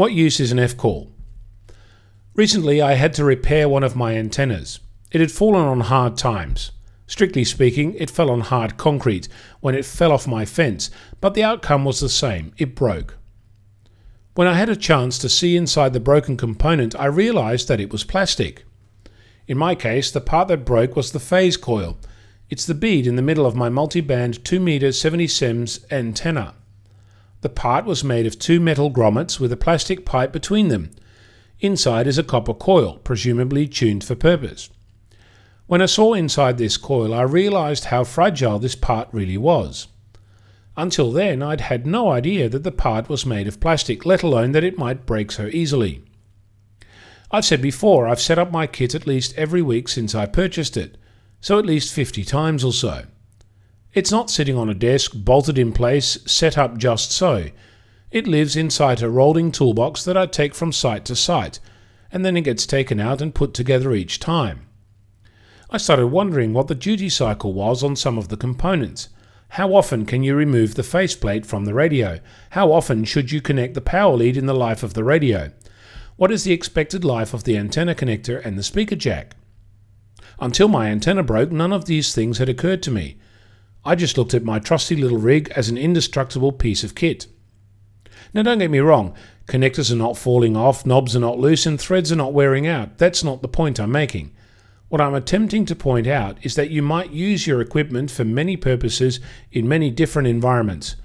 What use is an F call? Recently, I had to repair one of my antennas. It had fallen on hard times. Strictly speaking, it fell on hard concrete when it fell off my fence, but the outcome was the same it broke. When I had a chance to see inside the broken component, I realized that it was plastic. In my case, the part that broke was the phase coil. It's the bead in the middle of my multi-band 2 meter 70 SEMS antenna. The part was made of two metal grommets with a plastic pipe between them. Inside is a copper coil, presumably tuned for purpose. When I saw inside this coil, I realized how fragile this part really was. Until then, I'd had no idea that the part was made of plastic, let alone that it might break so easily. I've said before, I've set up my kit at least every week since I purchased it, so at least 50 times or so. It's not sitting on a desk, bolted in place, set up just so. It lives inside a rolling toolbox that I take from site to site, and then it gets taken out and put together each time. I started wondering what the duty cycle was on some of the components. How often can you remove the faceplate from the radio? How often should you connect the power lead in the life of the radio? What is the expected life of the antenna connector and the speaker jack? Until my antenna broke, none of these things had occurred to me. I just looked at my trusty little rig as an indestructible piece of kit. Now, don't get me wrong, connectors are not falling off, knobs are not loose, and threads are not wearing out. That's not the point I'm making. What I'm attempting to point out is that you might use your equipment for many purposes in many different environments,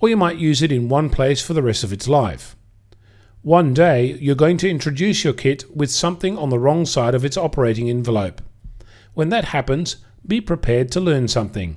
or you might use it in one place for the rest of its life. One day, you're going to introduce your kit with something on the wrong side of its operating envelope. When that happens, be prepared to learn something.